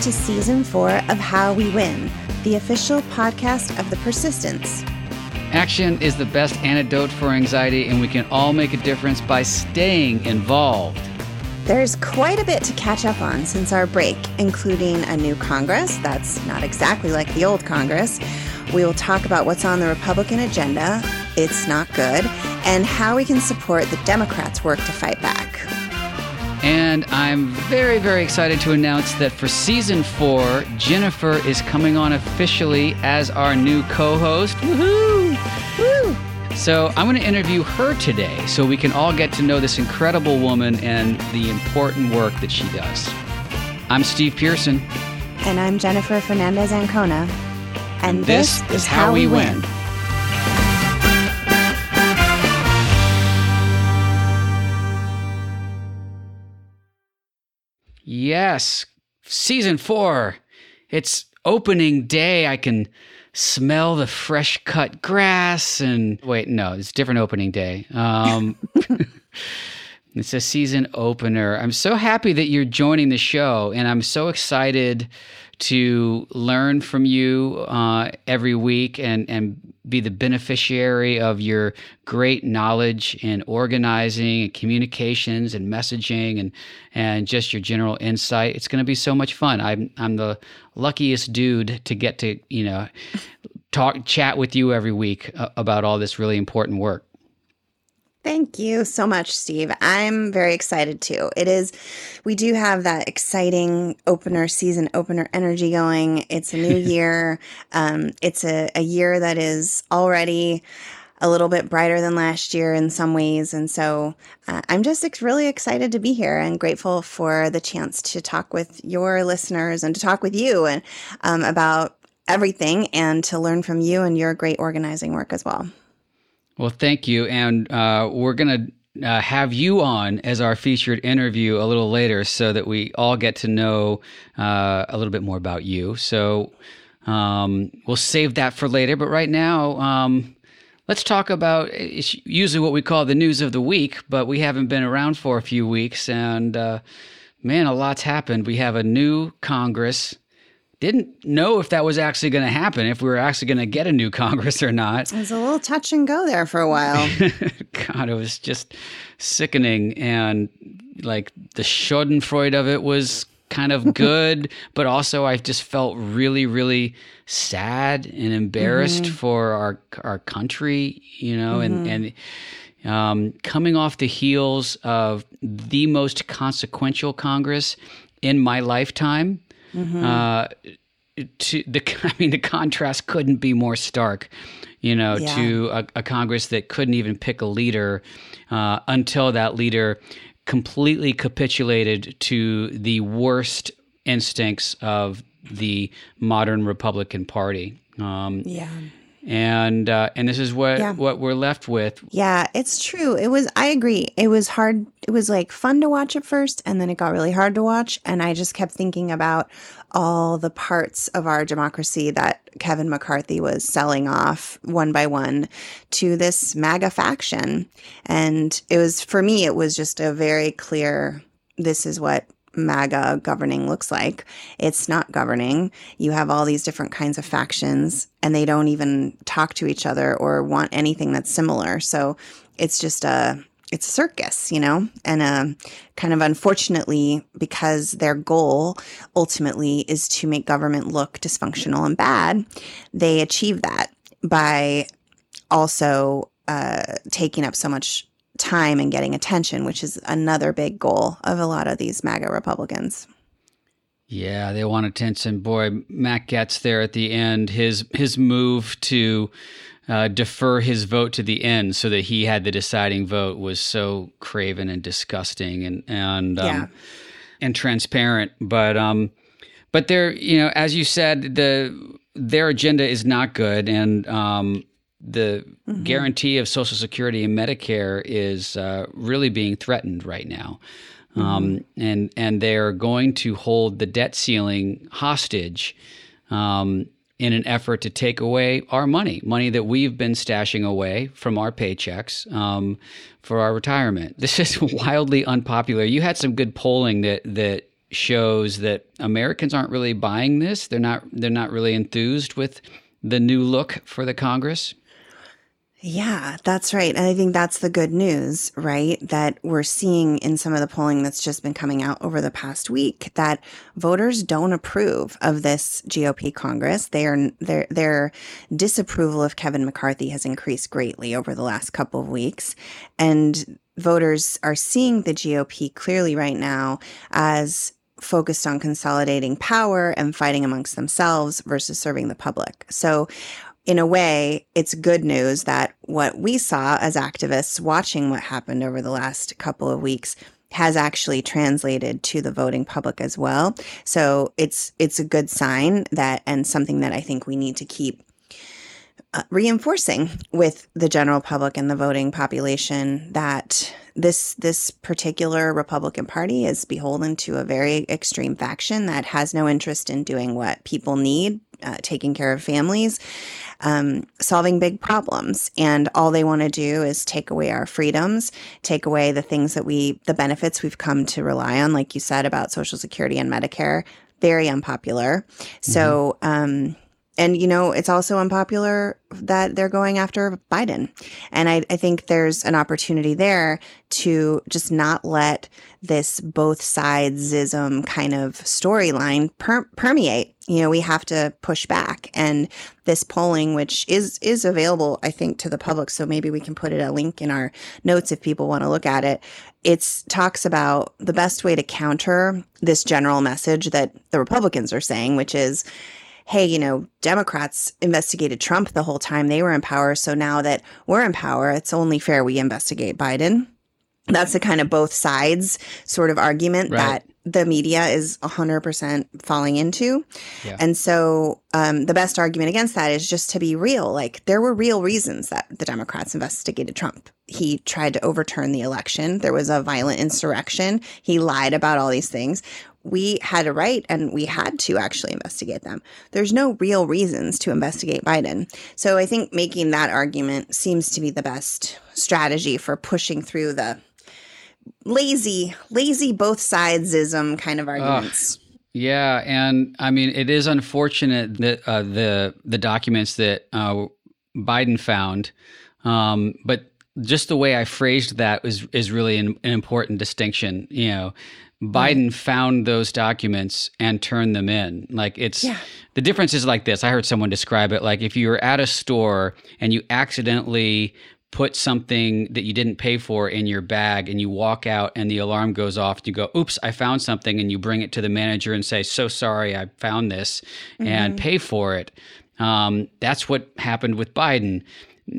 to season four of How We Win, the official podcast of The Persistence. Action is the best antidote for anxiety, and we can all make a difference by staying involved. There's quite a bit to catch up on since our break, including a new Congress that's not exactly like the old Congress. We will talk about what's on the Republican agenda, it's not good, and how we can support the Democrats' work to fight back. And I'm very, very excited to announce that for season four, Jennifer is coming on officially as our new co host. Woohoo! Woo! So I'm going to interview her today so we can all get to know this incredible woman and the important work that she does. I'm Steve Pearson. And I'm Jennifer Fernandez Ancona. And, and this, this, is how, how we win. win. Yes, season four. It's opening day. I can smell the fresh cut grass and wait, no, it's different opening day. Um, it's a season opener. I'm so happy that you're joining the show, and I'm so excited to learn from you uh, every week and, and be the beneficiary of your great knowledge in organizing and communications and messaging and, and just your general insight. It's going to be so much fun. I'm, I'm the luckiest dude to get to, you know, talk, chat with you every week uh, about all this really important work. Thank you so much, Steve. I'm very excited too. It is, we do have that exciting opener, season opener energy going. It's a new year. Um, it's a, a year that is already a little bit brighter than last year in some ways. And so uh, I'm just ex- really excited to be here and grateful for the chance to talk with your listeners and to talk with you and um, about everything and to learn from you and your great organizing work as well. Well, thank you. And uh, we're going to uh, have you on as our featured interview a little later so that we all get to know uh, a little bit more about you. So um, we'll save that for later. But right now, um, let's talk about usually what we call the news of the week, but we haven't been around for a few weeks. And uh, man, a lot's happened. We have a new Congress didn't know if that was actually going to happen, if we were actually going to get a new Congress or not. It was a little touch and go there for a while. God, it was just sickening. And like the Schadenfreude of it was kind of good, but also I just felt really, really sad and embarrassed mm-hmm. for our our country, you know, mm-hmm. and and um, coming off the heels of the most consequential Congress in my lifetime. Mm-hmm. Uh, to the, I mean, the contrast couldn't be more stark. You know, yeah. to a, a, Congress that couldn't even pick a leader uh, until that leader completely capitulated to the worst instincts of the modern Republican Party. Um, yeah and uh, and this is what yeah. what we're left with. Yeah, it's true. It was. I agree. It was hard. It was like fun to watch at first, and then it got really hard to watch. And I just kept thinking about all the parts of our democracy that Kevin McCarthy was selling off one by one to this MAGA faction. And it was for me, it was just a very clear. This is what MAGA governing looks like. It's not governing. You have all these different kinds of factions, and they don't even talk to each other or want anything that's similar. So it's just a it's a circus, you know, and uh, kind of unfortunately, because their goal ultimately is to make government look dysfunctional and bad, they achieve that by also uh, taking up so much time and getting attention, which is another big goal of a lot of these MAGA Republicans. Yeah, they want attention. Boy, Matt Gaetz there at the end. His his move to uh, defer his vote to the end so that he had the deciding vote was so craven and disgusting and and um, yeah. and transparent. But um, but there, you know, as you said, the their agenda is not good, and um, the mm-hmm. guarantee of Social Security and Medicare is uh, really being threatened right now. Mm-hmm. Um, and and they're going to hold the debt ceiling hostage um, in an effort to take away our money, money that we've been stashing away from our paychecks um, for our retirement. This is wildly unpopular. You had some good polling that that shows that Americans aren't really buying this. They're not they're not really enthused with the new look for the Congress. Yeah, that's right. And I think that's the good news, right? That we're seeing in some of the polling that's just been coming out over the past week that voters don't approve of this GOP Congress. They are, their, their disapproval of Kevin McCarthy has increased greatly over the last couple of weeks. And voters are seeing the GOP clearly right now as focused on consolidating power and fighting amongst themselves versus serving the public. So in a way, it's good news that what we saw as activists watching what happened over the last couple of weeks has actually translated to the voting public as well. So it's it's a good sign that and something that I think we need to keep uh, reinforcing with the general public and the voting population that this this particular Republican Party is beholden to a very extreme faction that has no interest in doing what people need, uh, taking care of families, um, solving big problems, and all they want to do is take away our freedoms, take away the things that we, the benefits we've come to rely on, like you said about Social Security and Medicare. Very unpopular. Mm-hmm. So. Um, and, you know, it's also unpopular that they're going after Biden. And I, I think there's an opportunity there to just not let this both sidesism kind of storyline per- permeate. You know, we have to push back. And this polling, which is is available, I think, to the public, so maybe we can put it a link in our notes if people want to look at it. It talks about the best way to counter this general message that the Republicans are saying, which is hey, you know, Democrats investigated Trump the whole time they were in power. So now that we're in power, it's only fair we investigate Biden. That's the kind of both sides sort of argument right. that the media is 100% falling into. Yeah. And so um, the best argument against that is just to be real. Like, there were real reasons that the Democrats investigated Trump. He tried to overturn the election, there was a violent insurrection, he lied about all these things we had a right and we had to actually investigate them. There's no real reasons to investigate Biden. So I think making that argument seems to be the best strategy for pushing through the lazy, lazy both sidesism kind of arguments. Uh, yeah, and I mean it is unfortunate that uh, the the documents that uh, Biden found, um, but just the way I phrased that is is really an, an important distinction. You know, Biden found those documents and turned them in. Like it's yeah. the difference is like this. I heard someone describe it like if you're at a store and you accidentally put something that you didn't pay for in your bag and you walk out and the alarm goes off and you go oops i found something and you bring it to the manager and say so sorry i found this mm-hmm. and pay for it um, that's what happened with biden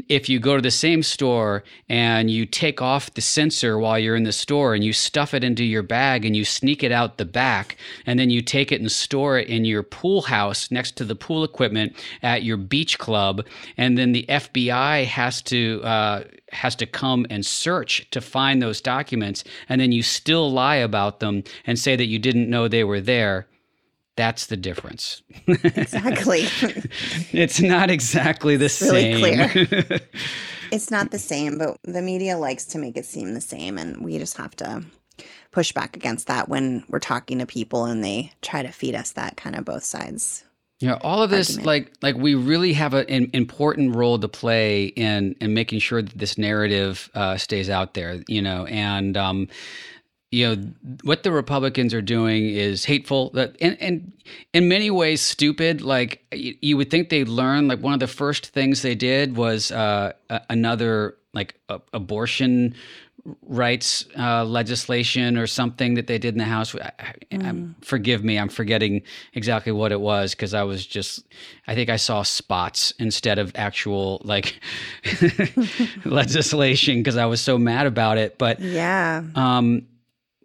if you go to the same store and you take off the sensor while you're in the store and you stuff it into your bag and you sneak it out the back and then you take it and store it in your pool house next to the pool equipment at your beach club and then the FBI has to uh, has to come and search to find those documents and then you still lie about them and say that you didn't know they were there that's the difference. Exactly. it's not exactly the it's same. Really clear. it's not the same, but the media likes to make it seem the same, and we just have to push back against that when we're talking to people and they try to feed us that kind of both sides. Yeah, all of this, argument. like, like we really have an important role to play in in making sure that this narrative uh, stays out there. You know, and um, you know what the republicans are doing is hateful and, and in many ways stupid. Like you, would think they'd learn like one of the first things they did was uh, another like abortion rights uh, legislation or something that they did in the house. Mm. forgive me i'm forgetting exactly what it was because i was just i think i saw spots instead of actual like legislation because i was so mad about it. But yeah. um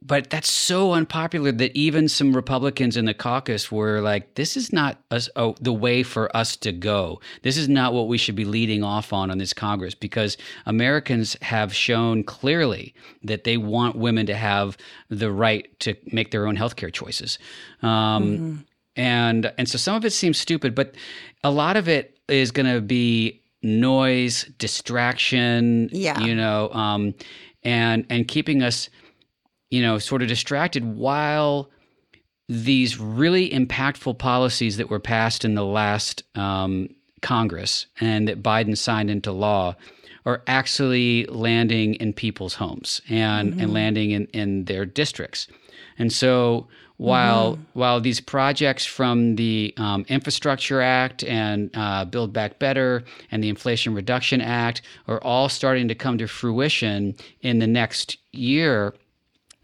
but that's so unpopular that even some Republicans in the caucus were like, "This is not us, oh, the way for us to go. This is not what we should be leading off on on this Congress." Because Americans have shown clearly that they want women to have the right to make their own healthcare choices, um, mm-hmm. and and so some of it seems stupid, but a lot of it is going to be noise, distraction, yeah, you know, um, and and keeping us you know, sort of distracted while these really impactful policies that were passed in the last um, Congress and that Biden signed into law are actually landing in people's homes and, mm-hmm. and landing in, in their districts. And so while mm-hmm. while these projects from the um, Infrastructure Act and uh, Build Back Better and the Inflation Reduction Act are all starting to come to fruition in the next year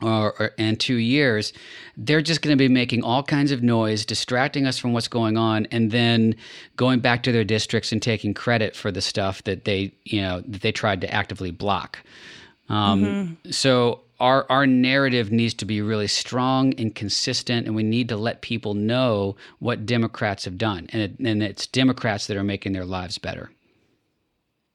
or, or and two years, they're just going to be making all kinds of noise, distracting us from what's going on, and then going back to their districts and taking credit for the stuff that they you know that they tried to actively block. Um, mm-hmm. So our our narrative needs to be really strong and consistent, and we need to let people know what Democrats have done, and it, and it's Democrats that are making their lives better.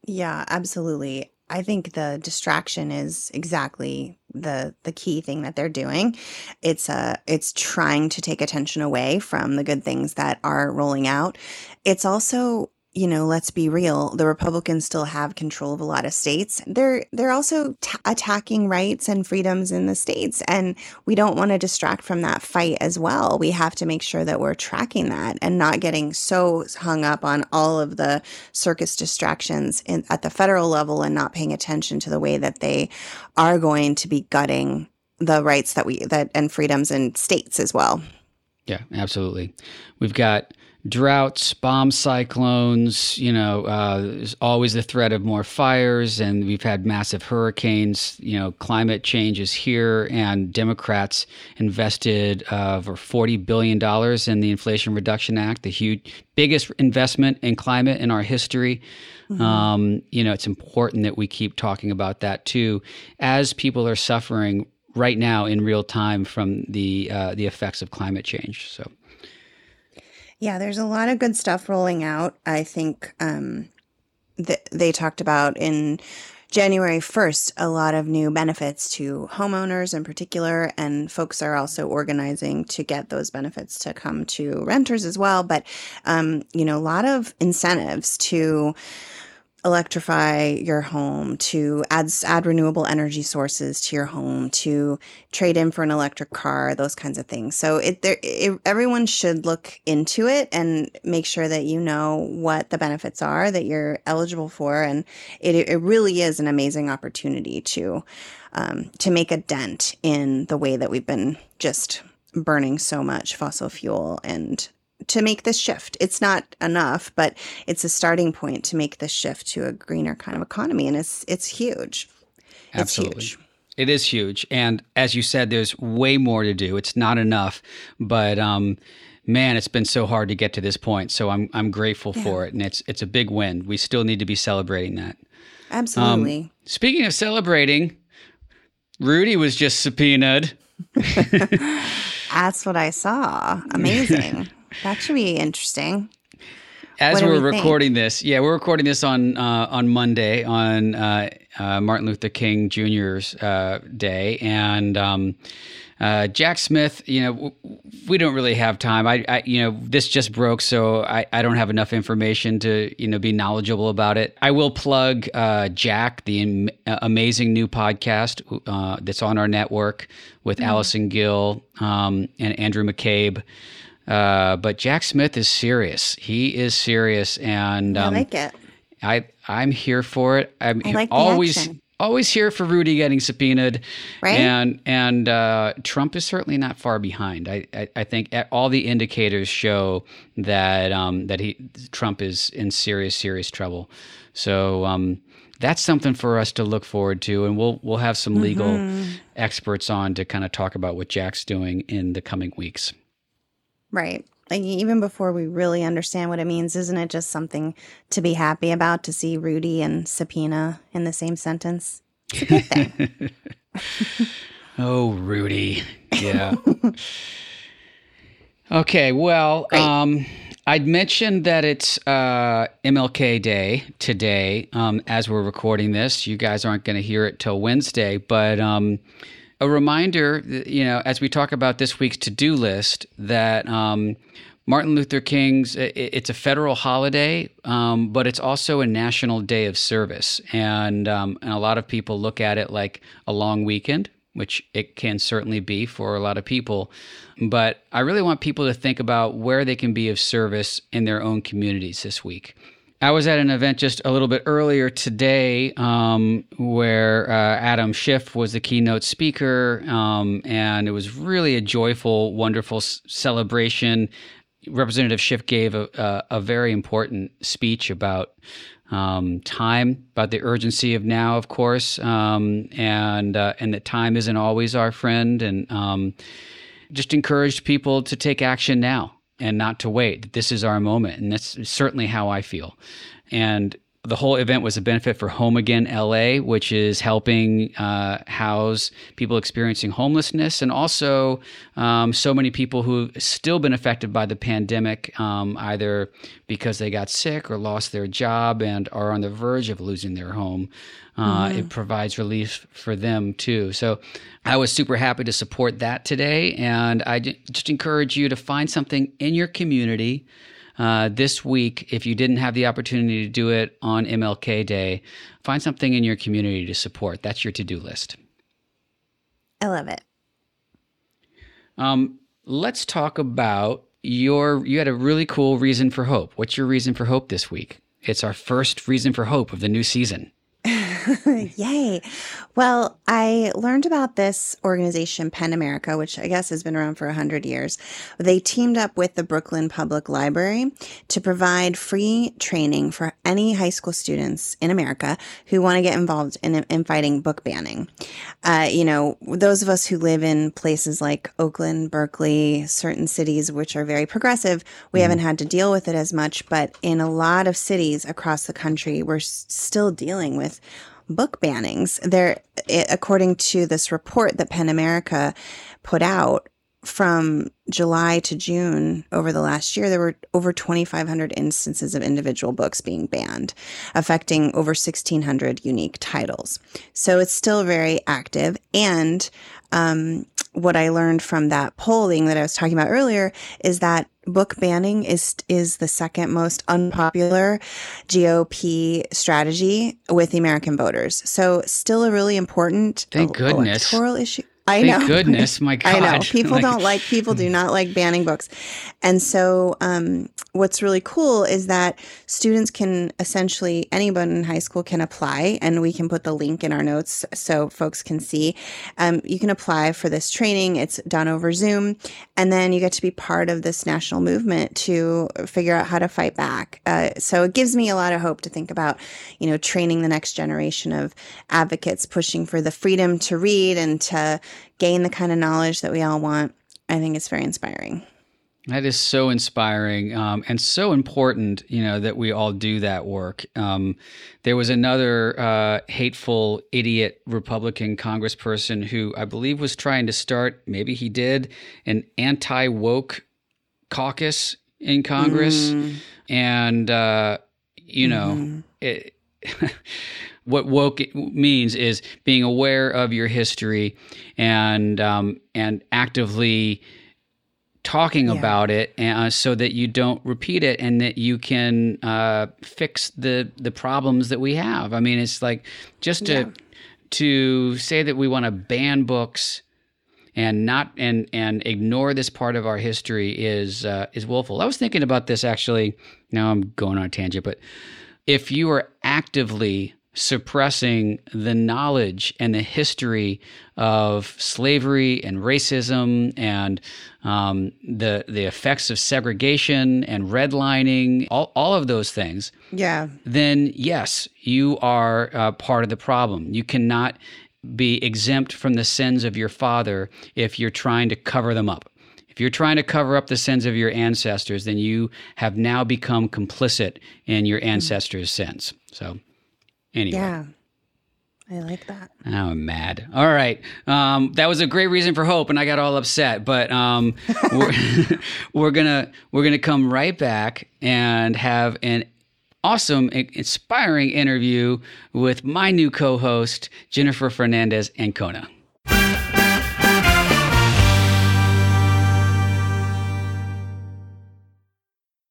Yeah, absolutely. I think the distraction is exactly the the key thing that they're doing. It's uh it's trying to take attention away from the good things that are rolling out. It's also you know, let's be real, the Republicans still have control of a lot of states. They're they're also t- attacking rights and freedoms in the states and we don't want to distract from that fight as well. We have to make sure that we're tracking that and not getting so hung up on all of the circus distractions in, at the federal level and not paying attention to the way that they are going to be gutting the rights that we that and freedoms in states as well. Yeah, absolutely. We've got droughts, bomb cyclones. You know, uh, there's always the threat of more fires, and we've had massive hurricanes. You know, climate change is here, and Democrats invested uh, over forty billion dollars in the Inflation Reduction Act, the huge, biggest investment in climate in our history. Mm-hmm. Um, you know, it's important that we keep talking about that too, as people are suffering right now in real time from the uh, the effects of climate change. So. Yeah, there's a lot of good stuff rolling out. I think um, th- they talked about in January 1st a lot of new benefits to homeowners in particular, and folks are also organizing to get those benefits to come to renters as well. But, um, you know, a lot of incentives to electrify your home, to add add renewable energy sources to your home, to trade in for an electric car, those kinds of things. So it, there, it, everyone should look into it and make sure that you know what the benefits are that you're eligible for, and it it really is an amazing opportunity to um, to make a dent in the way that we've been just burning so much fossil fuel and to make this shift. It's not enough, but it's a starting point to make this shift to a greener kind of economy, and it's it's huge. It's Absolutely. Huge. It is huge, and as you said, there's way more to do. It's not enough, but um, man, it's been so hard to get to this point. So I'm I'm grateful yeah. for it, and it's it's a big win. We still need to be celebrating that. Absolutely. Um, speaking of celebrating, Rudy was just subpoenaed. That's what I saw. Amazing. That should be interesting. As we're we recording think? this, yeah, we're recording this on uh, on Monday on uh, uh, Martin Luther King Jr.'s uh, day, and um, uh, Jack Smith. You know, we don't really have time. I, I, you know, this just broke, so I, I don't have enough information to you know be knowledgeable about it. I will plug uh, Jack, the am- amazing new podcast that's on our network with mm-hmm. Allison Gill um, and Andrew McCabe. Uh, but Jack Smith is serious. He is serious, and um, I like it. I I'm here for it. I'm I like always always here for Rudy getting subpoenaed, right? And and uh, Trump is certainly not far behind. I, I, I think all the indicators show that um, that he Trump is in serious serious trouble. So. Um, that's something for us to look forward to, and we'll we'll have some legal mm-hmm. experts on to kind of talk about what Jack's doing in the coming weeks. Right. Like even before we really understand what it means, isn't it just something to be happy about to see Rudy and subpoena in the same sentence? It's a good thing. oh, Rudy. Yeah. okay. Well, um, I'd mentioned that it's uh, MLK Day today um, as we're recording this. You guys aren't going to hear it till Wednesday, but um, a reminder, you know, as we talk about this week's to do list, that um, Martin Luther King's it's a federal holiday, um, but it's also a national day of service, and um, and a lot of people look at it like a long weekend, which it can certainly be for a lot of people. But I really want people to think about where they can be of service in their own communities this week. I was at an event just a little bit earlier today um, where uh, Adam Schiff was the keynote speaker, um, and it was really a joyful, wonderful s- celebration. Representative Schiff gave a, a, a very important speech about um, time, about the urgency of now, of course, um, and uh, and that time isn't always our friend, and um, just encouraged people to take action now and not to wait. This is our moment, and that's certainly how I feel. And the whole event was a benefit for Home Again LA, which is helping uh, house people experiencing homelessness and also um, so many people who've still been affected by the pandemic, um, either because they got sick or lost their job and are on the verge of losing their home. Uh, mm-hmm. It provides relief for them too. So I was super happy to support that today. And I just encourage you to find something in your community uh, this week, if you didn't have the opportunity to do it on MLK Day, find something in your community to support. That's your to do list. I love it. Um, let's talk about your. You had a really cool reason for hope. What's your reason for hope this week? It's our first reason for hope of the new season. Yay. Well, I learned about this organization, PEN America, which I guess has been around for 100 years. They teamed up with the Brooklyn Public Library to provide free training for any high school students in America who want to get involved in, in fighting book banning. Uh, you know, those of us who live in places like Oakland, Berkeley, certain cities which are very progressive, we mm. haven't had to deal with it as much. But in a lot of cities across the country, we're s- still dealing with book bannings. There, according to this report that PEN America put out from July to June over the last year, there were over 2,500 instances of individual books being banned, affecting over 1,600 unique titles. So it's still very active. And um, what I learned from that polling that I was talking about earlier is that book banning is is the second most unpopular GOP strategy with the American voters. So still a really important Thank goodness. electoral issue. I Thank know. goodness, my God. I know. People like, don't like, people do not like banning books. And so, um, what's really cool is that students can essentially, anyone in high school can apply, and we can put the link in our notes so folks can see. Um, you can apply for this training. It's done over Zoom. And then you get to be part of this national movement to figure out how to fight back. Uh, so, it gives me a lot of hope to think about, you know, training the next generation of advocates pushing for the freedom to read and to gain the kind of knowledge that we all want. I think it's very inspiring. That is so inspiring um, and so important, you know, that we all do that work. Um, there was another uh, hateful, idiot Republican congressperson who I believe was trying to start, maybe he did, an anti woke caucus in Congress. Mm. And, uh, you know, mm-hmm. it, what woke means is being aware of your history and um, and actively talking yeah. about it uh, so that you don't repeat it and that you can uh, fix the the problems that we have. I mean, it's like just to yeah. to say that we want to ban books and not and and ignore this part of our history is uh, is willful. I was thinking about this actually. Now I'm going on a tangent, but if you are actively suppressing the knowledge and the history of slavery and racism and um, the the effects of segregation and redlining, all, all of those things, yeah, then yes, you are uh, part of the problem. You cannot be exempt from the sins of your father if you're trying to cover them up. If you're trying to cover up the sins of your ancestors, then you have now become complicit in your ancestors' sins. So Anyway. Yeah. I like that. I'm mad. All right. Um, that was a great reason for hope, and I got all upset. But um, we're, we're gonna we're gonna come right back and have an awesome, inspiring interview with my new co-host Jennifer Fernandez Ancona.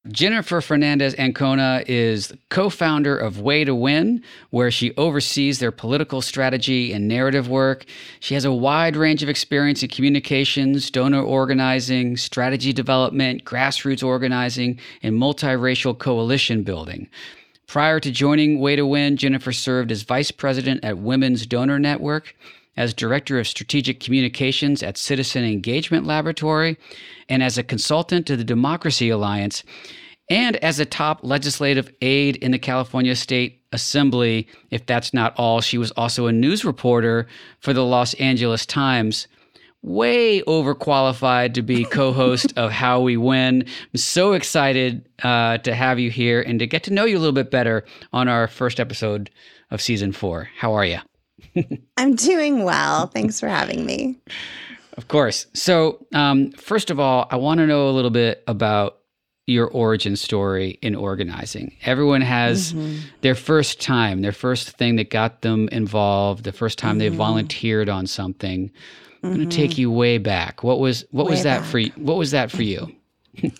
Jennifer Fernandez Ancona is co founder of Way to Win, where she oversees their political strategy and narrative work. She has a wide range of experience in communications, donor organizing, strategy development, grassroots organizing, and multiracial coalition building. Prior to joining Way to Win, Jennifer served as vice president at Women's Donor Network as Director of Strategic Communications at Citizen Engagement Laboratory, and as a consultant to the Democracy Alliance, and as a top legislative aide in the California State Assembly. If that's not all, she was also a news reporter for the Los Angeles Times. Way overqualified to be co host of How We Win. I'm so excited uh, to have you here and to get to know you a little bit better on our first episode of season four. How are you? I'm doing well. Thanks for having me. Of course. So, um, first of all, I want to know a little bit about your origin story in organizing. Everyone has mm-hmm. their first time, their first thing that got them involved, the first time mm-hmm. they volunteered on something. I'm going to take mm-hmm. you way back. What was what way was that back. for you? What was that for you?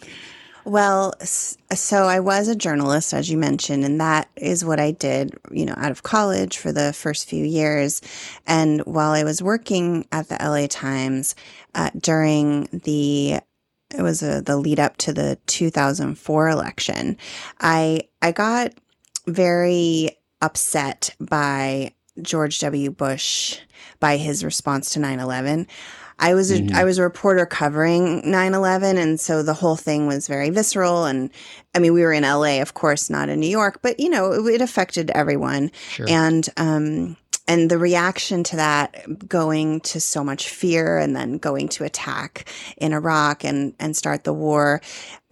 Well, so I was a journalist, as you mentioned, and that is what I did, you know, out of college for the first few years. And while I was working at the LA Times uh, during the it was a, the lead up to the 2004 election, I I got very upset by George W. Bush by his response to 9 11. I was a, mm-hmm. I was a reporter covering 9/11 and so the whole thing was very visceral and I mean we were in LA of course not in New York but you know it, it affected everyone sure. and um and the reaction to that going to so much fear and then going to attack in Iraq and and start the war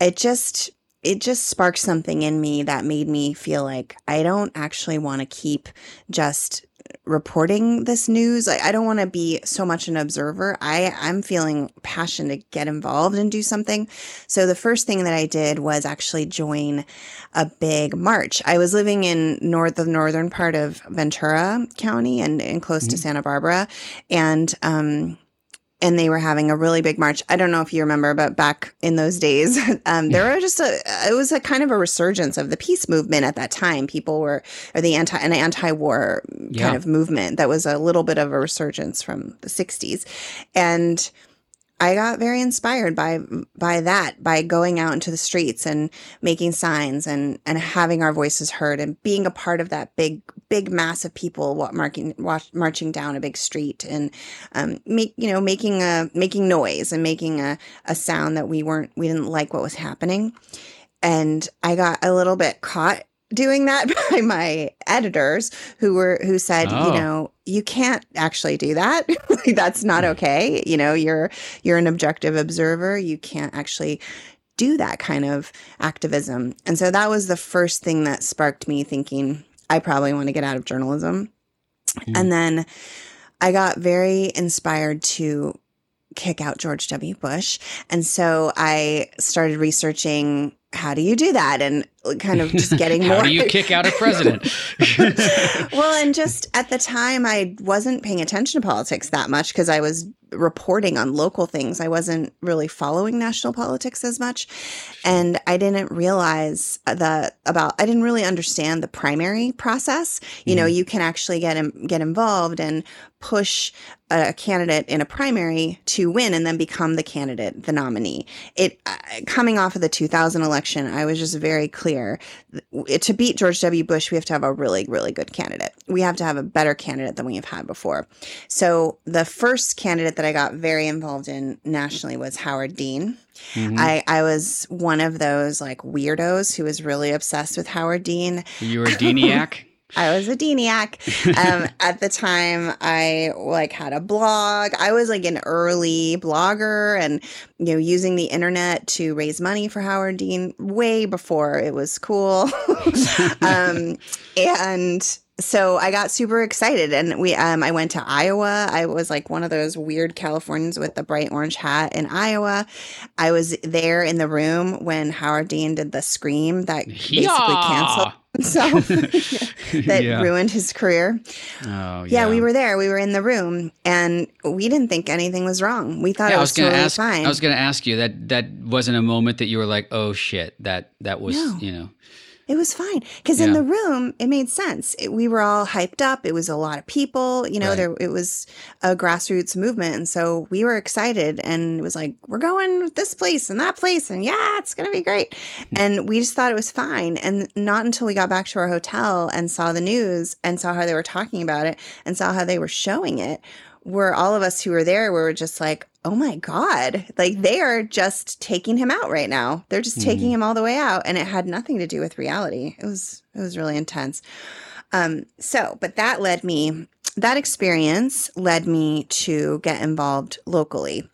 it just it just sparked something in me that made me feel like I don't actually want to keep just reporting this news. I, I don't want to be so much an observer. I, I'm feeling passion to get involved and do something. So the first thing that I did was actually join a big march. I was living in north the northern part of Ventura County and, and close mm-hmm. to Santa Barbara. And um and they were having a really big march. I don't know if you remember, but back in those days, um, there were just a, it was a kind of a resurgence of the peace movement at that time. People were, or the anti, an anti-war yeah. kind of movement that was a little bit of a resurgence from the 60s. And, I got very inspired by by that by going out into the streets and making signs and and having our voices heard and being a part of that big big mass of people marking marching down a big street and um, make you know making a making noise and making a, a sound that we weren't we didn't like what was happening. And I got a little bit caught doing that by my editors who were who said oh. you know you can't actually do that that's not hmm. okay you know you're you're an objective observer you can't actually do that kind of activism and so that was the first thing that sparked me thinking i probably want to get out of journalism mm. and then i got very inspired to kick out George W. Bush. And so I started researching how do you do that and kind of just getting how more How do you kick out a president well and just at the time i wasn't paying attention to politics that much because i was reporting on local things i wasn't really following national politics as much and i didn't realize that about i didn't really understand the primary process you mm. know you can actually get get involved and push a candidate in a primary to win and then become the candidate the nominee it uh, coming off of the 2000 election i was just very clear clear to beat George W. Bush, we have to have a really, really good candidate. We have to have a better candidate than we have had before. So the first candidate that I got very involved in nationally was Howard Dean. Mm-hmm. I, I was one of those like weirdos who was really obsessed with Howard Dean. You were a Deaniac? I was a Deaniac. Um, at the time, I like had a blog. I was like an early blogger and, you know, using the internet to raise money for Howard Dean way before it was cool. um, and so I got super excited and we um I went to Iowa. I was like one of those weird Californians with the bright orange hat in Iowa. I was there in the room when Howard Dean did the scream that basically canceled So that Yeah. ruined his career. Oh, Yeah, we were there. We were in the room, and we didn't think anything was wrong. We thought Yeah, it I was, was gonna totally ask. fine. I was gonna ask you that. That wasn't a moment that you were like, "Oh shit!" That that was No. you know. It was fine because in the room it made sense. It, we were all hyped up. It was a lot of people. You know, Right. there it was a grassroots movement, and so we were excited. And it was like we're going this place and that place, and yeah, it's gonna be great. Mm. and we just thought it was fine. And not until we got back to our hotel and saw the news and saw how they were talking about it and saw how they were showing it, were all of us who were there were just like, oh my God, like they are just taking him out right now. They're just taking him all the way out. And it had nothing to do with reality. It was, it was really intense. Um, so, but that led me, that experience led me to get involved locally.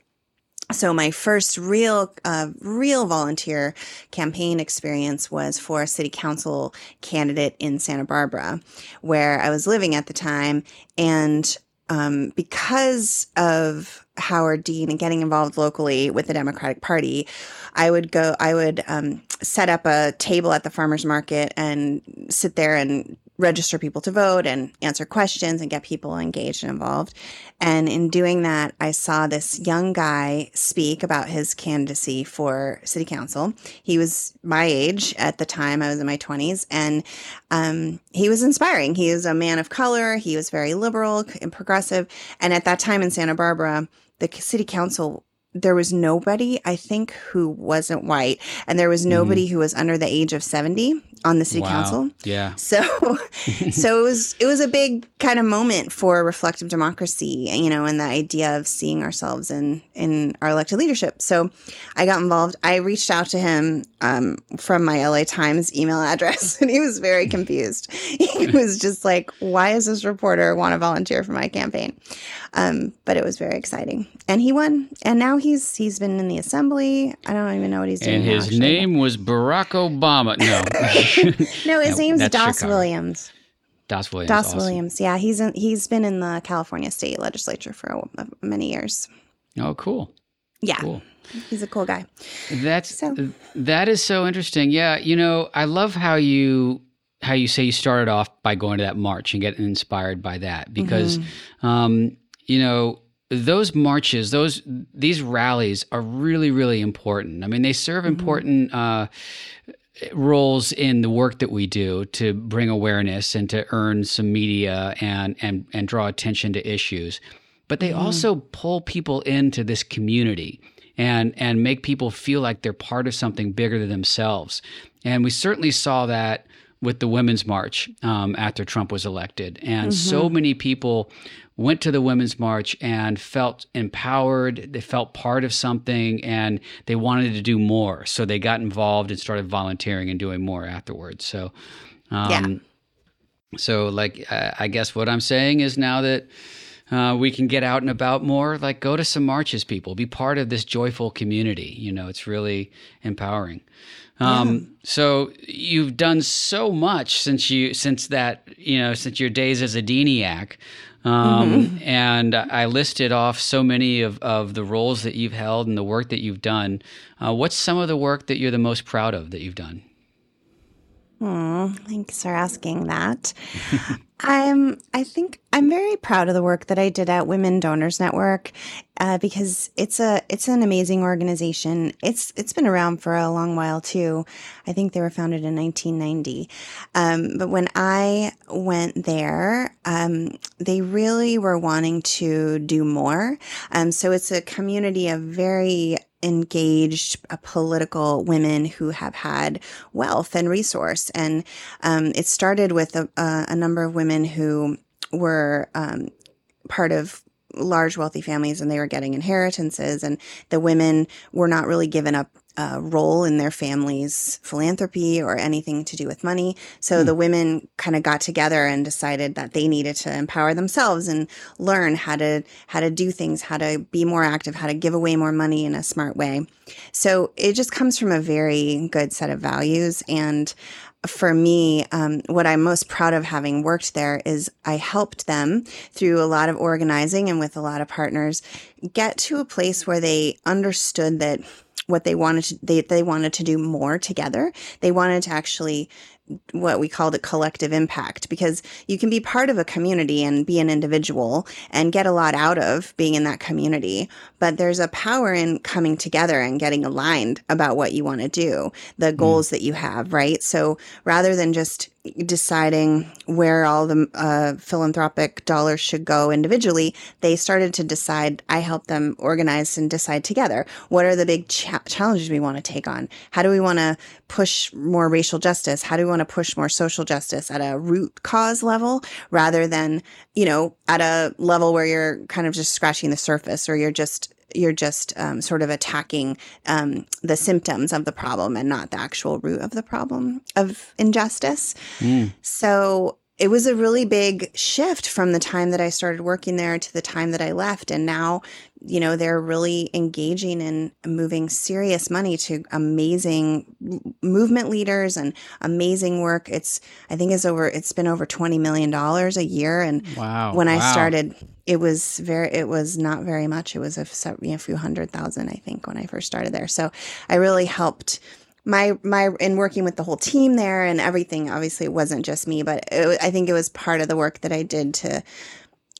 So my first real, uh, real volunteer campaign experience was for a city council candidate in Santa Barbara, where I was living at the time, and um, because of Howard Dean and getting involved locally with the Democratic Party, I would go, I would um, set up a table at the farmer's market and sit there and register people to vote and answer questions and get people engaged and involved. And in doing that, I saw this young guy speak about his candidacy for city council. He was my age at the time, I was in my 20s, and um, he was inspiring. He was a man of color, he was very liberal and progressive. And at that time in Santa Barbara, the city council there was nobody i think who wasn't white and there was nobody who was under the age of 70 on the city wow. council. Yeah. so so it was it was a big kind of moment for reflective democracy you know and the idea of seeing ourselves in in our elected leadership. So i got involved. I reached out to him um, from my la times email address and he was very confused. He was just like why does this reporter want to volunteer for my campaign? Um, but it was very exciting and he won and now he's he's been in the assembly i don't even know what he's doing And his actually. name was Barack Obama. No, no his No, name's das Chicago. williams Das Williams. Das awesome. Williams. Yeah, he's in, he's been in the California state legislature for many years. Oh, cool. Yeah, Cool. he's a cool guy. That's So- that is so interesting. Yeah, you know, I love how you how you say you started off by going to that march and getting inspired by that because um, you know those marches those these rallies are really really important. I mean they serve important uh, roles in the work that we do to bring awareness and to earn some media and and and draw attention to issues. But they also pull people into this community and and make people feel like they're part of something bigger than themselves. And we certainly saw that with the women's march um, after Trump was elected, and so many people went to the women's march and felt empowered. They felt part of something, and they wanted to do more. So they got involved and started volunteering and doing more afterwards. So, um, Yeah. so like I I guess what I'm saying is now that. Uh, we can get out and about more. Like, go to some marches, people. Be part of this joyful community. You know, it's really empowering. Um, So you've done so much since you since that you know since your days as a Deaniac, um, and I listed off so many of, of the roles that you've held and the work that you've done. Uh, what's some of the work that you're the most proud of that you've done? Hmm, thanks for asking that. I'm. I think I'm very proud of the work that I did at Women Donors Network uh, because it's a it's an amazing organization. It's it's been around for a long while too. I think they were founded in 1990. Um, but when I went there, um, they really were wanting to do more. Um, so it's a community of very engaged uh, political women who have had wealth and resource. And um, it started with a, a, number of women who were um, part of large wealthy families and they were getting inheritances and the women were not really given a, a role in their family's philanthropy or anything to do with money. So the women kind of got together and decided that they needed to empower themselves and learn how to how to do things how to be more active how to give away more money in a smart way. So it just comes from a very good set of values. And for me, um, what I'm most proud of having worked there is I helped them through a lot of organizing and with a lot of partners get to a place where they understood that what they wanted to, they, they wanted to do more together. They wanted to actually what we called a collective impact because you can be part of a community and be an individual and get a lot out of being in that community. But there's a power in coming together and getting aligned about what you want to do, the goals mm. that you have, right? So rather than just deciding where all the uh, philanthropic dollars should go individually, they started to decide. I helped them organize and decide together what are the big cha- challenges we want to take on. How do we want to push more racial justice? How do we want to push more social justice at a root cause level rather than you know at a level where you're kind of just scratching the surface or you're just you're just um, sort of attacking um, the symptoms of the problem and not the actual root of the problem of injustice. Mm. So it was a really big shift from the time that I started working there to the time that I left. And now, you know, they're really engaging in moving serious money to amazing movement leaders and amazing work. It's, I think it's over, it's been over $20 million a year. And wow, when wow. I started, it was very, it was not very much. It was a, you know, a few hundred thousand, I think, when I first started there. So I really helped my my in working with the whole team there and everything obviously it wasn't just me but it, i think it was part of the work that i did to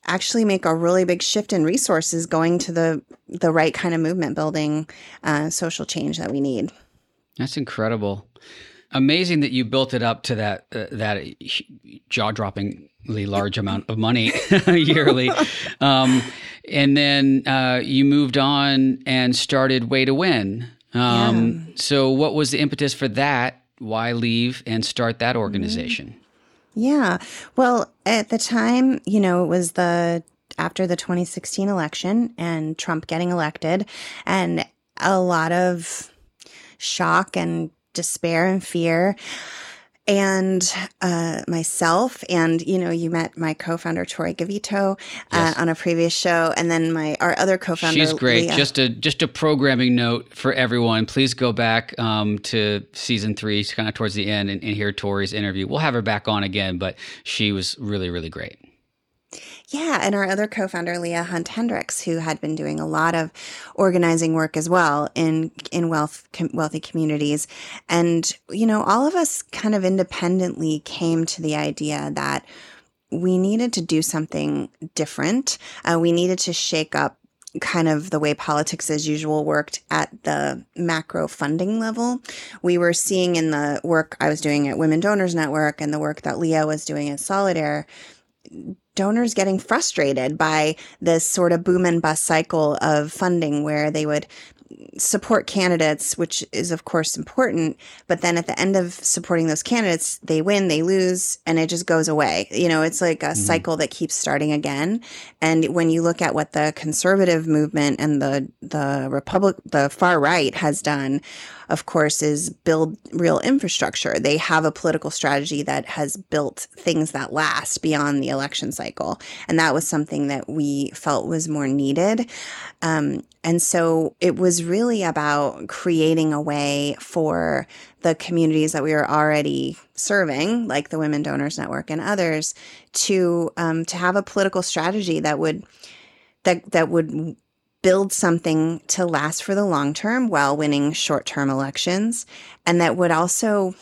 actually make a really big shift in resources going to the the right kind of movement building uh, social change that we need. That's incredible. Amazing that you built it up to that uh, that jaw-droppingly large amount of money yearly. Um, and then uh, you moved on and started way to win um, yeah. So, what was the impetus for that? Why leave and start that organization? Yeah. Well, at the time, you know, it was the after the 2016 election and Trump getting elected, and a lot of shock and despair and fear and uh, myself, and you know, you met my co-founder Tory Gavito uh, yes. on a previous show, and then my our other co-founder. She's great. Leah. Just a just a programming note for everyone. Please go back um, to season three, kind of towards the end, and, and hear Tory's interview. We'll have her back on again, but she was really really great. Yeah, and our other co-founder Leah Hunt Hendrix, who had been doing a lot of organizing work as well in in wealth com, wealthy communities, and you know, all of us kind of independently came to the idea that we needed to do something different. Uh, we needed to shake up kind of the way politics as usual worked at the macro funding level. We were seeing in the work I was doing at Women Donors Network and the work that Leah was doing at Solidaire donors getting frustrated by this sort of boom and bust cycle of funding where they would support candidates, which is of course important, but then at the end of supporting those candidates, they win, they lose, and it just goes away. You know, it's like a mm-hmm. cycle that keeps starting again. And when you look at what the conservative movement and the the republic the far right has done, of course, is build real infrastructure. They have a political strategy that has built things that last beyond the election cycle. And that was something that we felt was more needed. Um, and so it was really about creating a way for the communities that we were already serving, like the Women Donors Network and others, to um, to have a political strategy that would that that would build something to last for the long term while winning short term elections. And that would also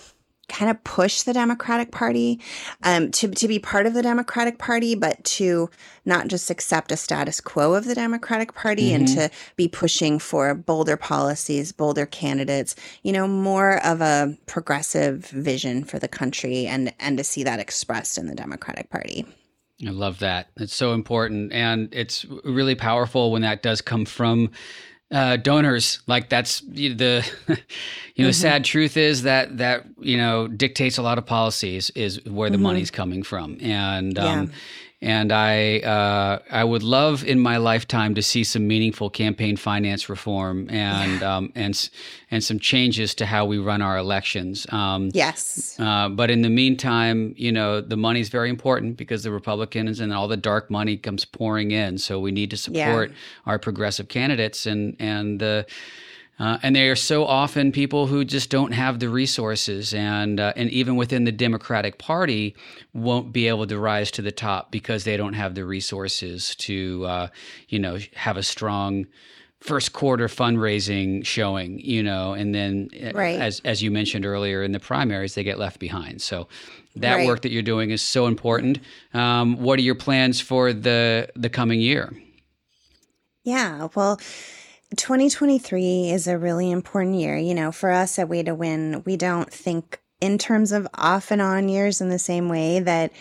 kind of push the Democratic Party um, to, to be part of the Democratic Party, but to not just accept a status quo of the Democratic Party mm-hmm. and to be pushing for bolder policies, bolder candidates, you know, more of a progressive vision for the country and, and to see that expressed in the Democratic Party. I love that. It's so important. And it's really powerful when that does come from uh, donors. Like that's the, you know, mm-hmm. sad truth is that, that, you know, dictates a lot of policies is where the mm-hmm. money's coming from. And, um, yeah and I uh, I would love in my lifetime to see some meaningful campaign finance reform and yeah. um, and and some changes to how we run our elections. Um, yes. Uh, but in the meantime, you know, the money is very important because the Republicans and all the dark money comes pouring in. So we need to support yeah. our progressive candidates and and the. Uh, and they are so often people who just don't have the resources, and uh, and even within the Democratic Party, won't be able to rise to the top because they don't have the resources to, uh, you know, have a strong first quarter fundraising showing, you know, and then uh, Right. as as you mentioned earlier in the primaries, they get left behind. So that Right. work that you're doing is so important. Um, what are your plans for the the coming year? Yeah, well, 2023 is a really important year. You know, for us at Way to Win, we don't think in terms of off and on years in the same way that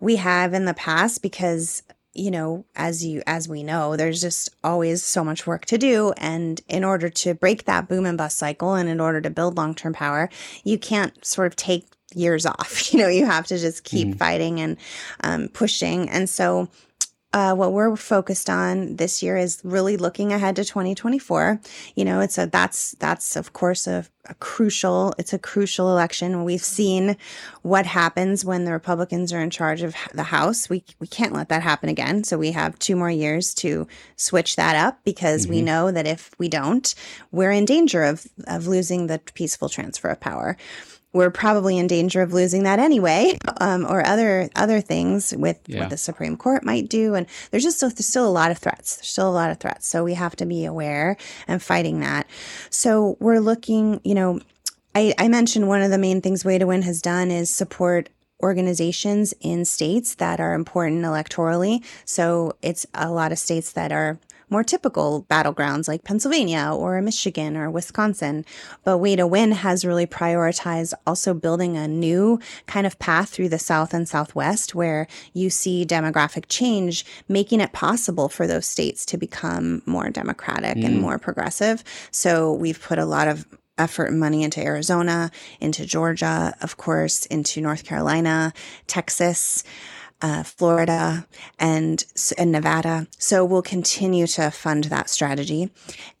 we have in the past because you know as you as we know there's just always so much work to do. And in order to break that boom and bust cycle and in order to build long-term power you can't sort of take years off. You know you have to just keep fighting and um, pushing. And so uh, what we're focused on this year is really looking ahead to 2024. You know, it's a that's that's of course a, a crucial it's a crucial election. We've seen what happens when the Republicans are in charge of the House. We we can't let that happen again. So we have two more years to switch that up because we know that if we don't, we're in danger of of losing the peaceful transfer of power we're probably in danger of losing that anyway, um, or other other things with Yeah. what the Supreme Court might do. And there's just still, there's still a lot of threats. There's still a lot of threats. So we have to be aware and fighting that. So we're looking, you know, I, I mentioned one of the main things Way to Win has done is support organizations in states that are important electorally. So it's a lot of states that are more typical battlegrounds like Pennsylvania or Michigan or Wisconsin. But Way to Win has really prioritized also building a new kind of path through the South and Southwest where you see demographic change, making it possible for those states to become more democratic and mm. more progressive. So we've put a lot of effort and money into Arizona, into Georgia, of course, into North Carolina, Texas, uh, Florida, and and Nevada. So we'll continue to fund that strategy.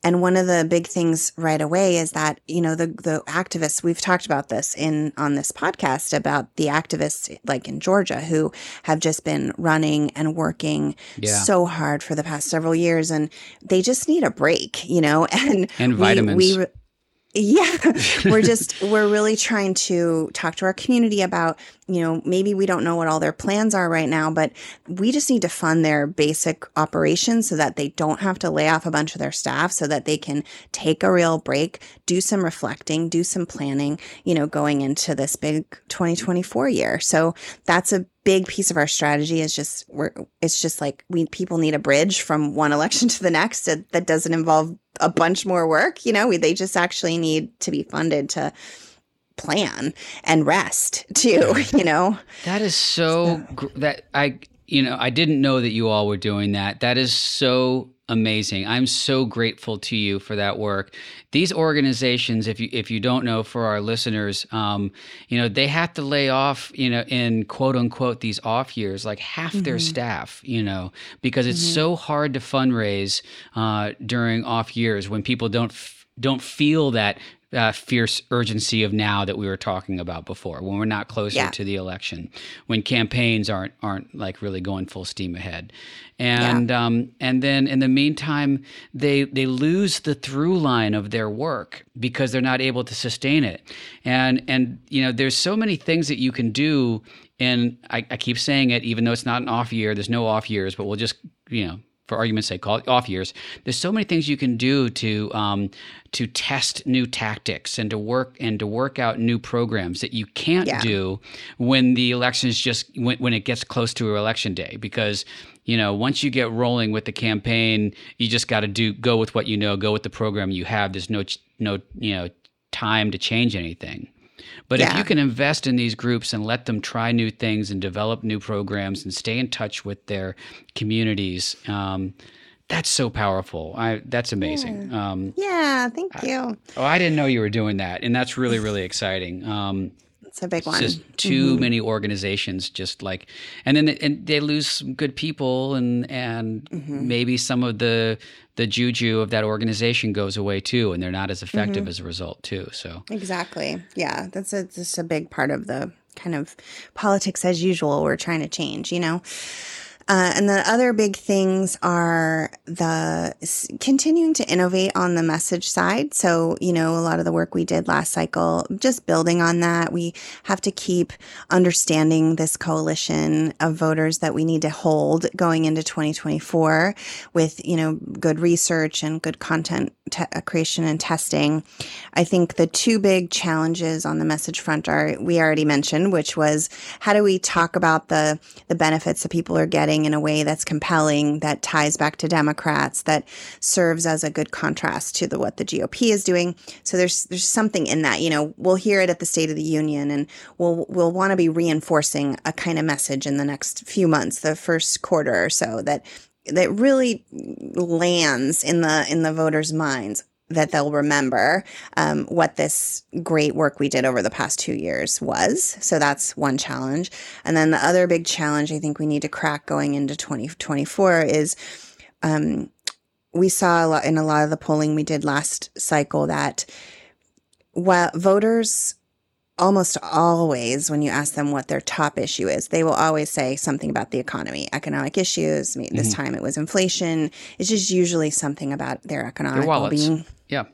And one of the big things right away is that you know the the activists we've talked about this in on this podcast about the activists like in Georgia who have just been running and working Yeah. so hard for the past several years, and they just need a break, you know. And And we- vitamins. we yeah, we're just we're really trying to talk to our community about, you know, maybe we don't know what all their plans are right now, but we just need to fund their basic operations so that they don't have to lay off a bunch of their staff so that they can take a real break, do some reflecting, do some planning, you know, going into this big 2024 year. So that's a big piece of our strategy is just we're it's just like we people need a bridge from one election to the next that, that doesn't involve a bunch more work you know we, they just actually need to be funded to plan and rest too you know That is so gr- that I you know I didn't know that you all were doing that. That is so amazing. I'm so grateful to you for that work. These organizations, if you if you don't know, for our listeners, um, you know they have to lay off, you know, in quote unquote these off years, like half their staff, you know, because it's so hard to fundraise uh, during off years when people don't f- don't feel that uh, fierce urgency of now that we were talking about before, when we're not closer Yeah. to the election, when campaigns aren't aren't like really going full steam ahead, and um, and then in the meantime, they they lose the through line of their work because they're not able to sustain it, and and you know there's so many things that you can do, and I, I keep saying it even though it's not an off year, there's no off years, but we'll just you know for argument's sake, call it off years. There's so many things you can do to um, to test new tactics and to work and to work out new programs that you can't Yeah. do when the elections just when, when it gets close to election day because you know once you get rolling with the campaign you just got to do go with what you know go with the program you have there's no no you know time to change anything but if you can invest in these groups and let them try new things and develop new programs and stay in touch with their communities, um, that's so powerful. I that's amazing. Um, yeah thank you oh, I didn't know you were doing that, and that's really really exciting. Um, it's a big it's one. just too mm-hmm. many organizations just like and then and they lose some good people and and mm-hmm. maybe some of the the juju of that organization goes away too and they're not as effective mm-hmm. as a result too so. Exactly. Yeah, that's a just a big part of the kind of politics as usual we're trying to change, you know. Uh, and the other big things are the continuing to innovate on the message side. So, you know, a lot of the work we did last cycle, just building on that. We have to keep understanding this coalition of voters that we need to hold going into 2024 with, you know, good research and good content te- uh, creation and testing. I think the two big challenges on the message front are we already mentioned, which was how do we talk about the the benefits that people are getting in a way that's compelling, that ties back to Democrats, that serves as a good contrast to the what the GOP is doing. So there's there's something in that. You know, we'll hear it at the State of the Union, and we'll we'll want to be reinforcing a kind of message in the next few months, the first quarter or so that that really lands in the in the voters' minds that they'll remember um, what this great work we did over the past two years was. So that's one challenge. And then the other big challenge I think we need to crack going into 2024 is um, we saw a lot in a lot of the polling we did last cycle that while voters almost always when you ask them what their top issue is they will always say something about the economy economic issues I mean, this Mm-hmm. time it was inflation it's just usually something about their economic Their wallets. well-being Yeah.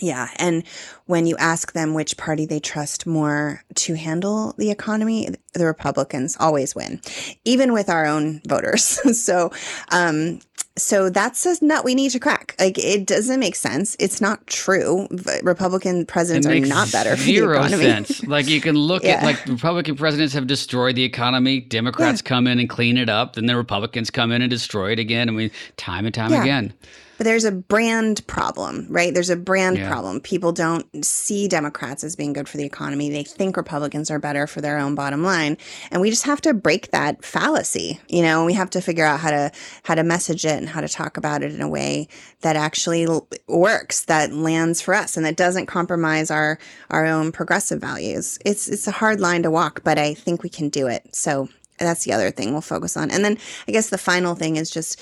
yeah. And when you ask them which party they trust more to handle the economy, the Republicans always win, even with our own voters. so, um, so that's a nut we need to crack. Like it doesn't make sense. It's not true. Republican presidents are not better for the economy. sense. Like you can look at like Republican presidents have destroyed the economy. Democrats come in and clean it up, then the Republicans come in and destroy it again. I mean, time and time Yeah. again. But there's a brand problem, right? There's a brand Yeah. problem. People don't see Democrats as being good for the economy. They think Republicans are better for their own bottom line. And we just have to break that fallacy. You know, we have to figure out how to how to message it and how to talk about it in a way that actually works, that lands for us and that doesn't compromise our our own progressive values. It's it's a hard line to walk, but I think we can do it. So that's the other thing we'll focus on. And then I guess the final thing is just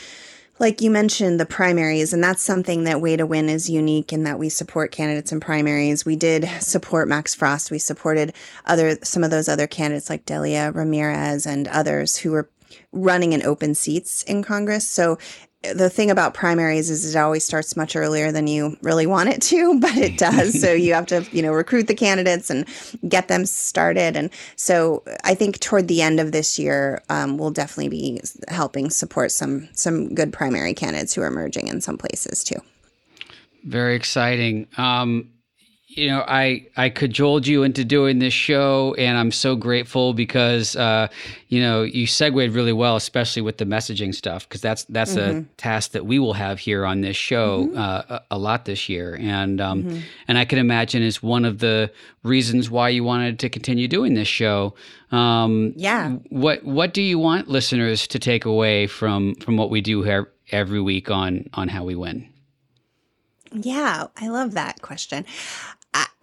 like you mentioned, the primaries, and that's something that Way to Win is unique in that we support candidates in primaries. We did support Max Frost. We supported other some of those other candidates like Delia Ramirez and others who were running in open seats in Congress. So the thing about primaries is it always starts much earlier than you really want it to, but it does. so you have to, you know, recruit the candidates and get them started. And so I think toward the end of this year, um, we'll definitely be helping support some some good primary candidates who are emerging in some places too. Very exciting. Um, you know, I I cajoled you into doing this show, and I'm so grateful because uh, you know you segued really well, especially with the messaging stuff, because that's that's a task that we will have here on this show uh, a, a lot this year, and um, and I can imagine is one of the reasons why you wanted to continue doing this show. Um, Yeah. What what do you want listeners to take away from from what we do here every week on on how we win? Yeah, I love that question.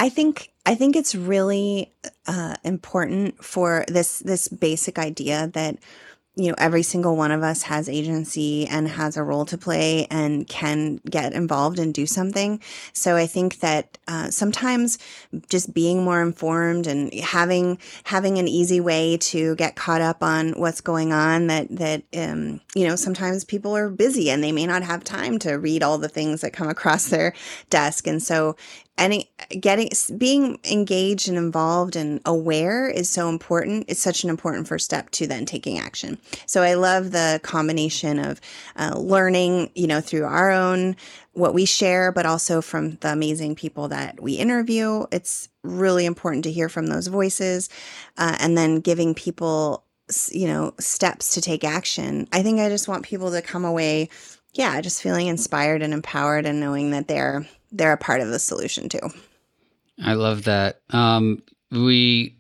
I, think I think it's really uh, important for this this basic idea that you know every single one of us has agency and has a role to play and can get involved and do something. So I think that uh, sometimes just being more informed and having having an easy way to get caught up on what's going on that that um, you know sometimes people are busy and they may not have time to read all the things that come across their desk and so any getting being engaged and involved and aware is so important. It's such an important first step to then taking action. So i love the combination of uh, learning you know through our own what we share but also from the amazing people that we interview. It's really important to hear from those voices uh, and then giving people you know steps to take action. I think i just want people to come away yeah just feeling inspired and empowered and knowing that they're they're a part of the solution too I love that. Um, we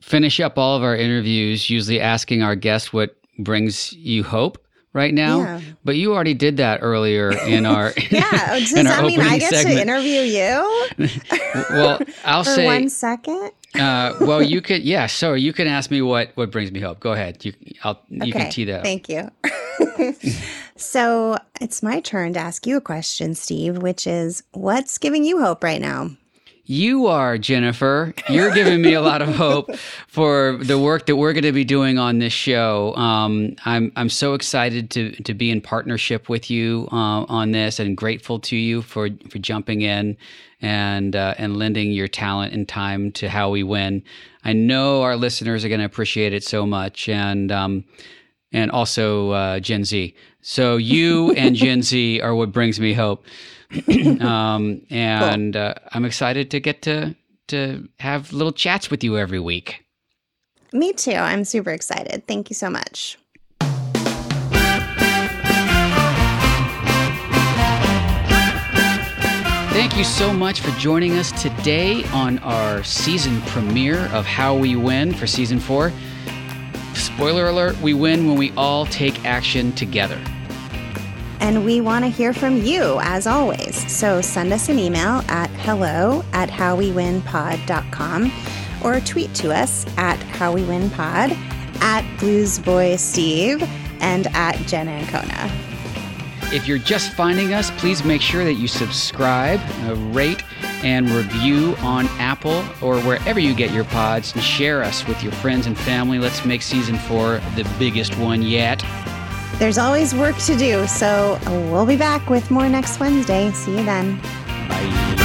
finish up all of our interviews usually asking our guests what brings you hope right now. Yeah. But you already did that earlier in our yeah does in that mean i get segment. to interview you well, I'll say. one second uh, well, you could. Yeah. So you can ask me what what brings me hope. Go ahead. You I'll you can tee that. up. Thank you. So it's my turn to ask you a question, Steve, which is what's giving you hope right now? you are, Jennifer. You're giving me a lot of hope for the work that we're going to be doing on this show. Um, I'm I'm so excited to to be in partnership with you uh, on this, and grateful to you for for jumping in and uh, and lending your talent and time to how we win. I know our listeners are going to appreciate it so much, and um, and also uh, Gen Z. So you and Gen Z are what brings me hope. um, and cool. uh, I'm excited to get to to have little chats with you every week. Me too. I'm super excited. Thank you so much. Thank you so much for joining us today on our season premiere of How We Win for season four. Spoiler alert, we win when we all take action together. And we want to hear from you as always. So send us an email at hello at howwewinpod.com or tweet to us at howwewinpod, at bluesboysteve, and at Jen Ancona. If you're just finding us, please make sure that you subscribe, uh, rate, and review on Apple or wherever you get your pods and share us with your friends and family. Let's make season four the biggest one yet. There's always work to do, so we'll be back with more next Wednesday. See you then. Bye.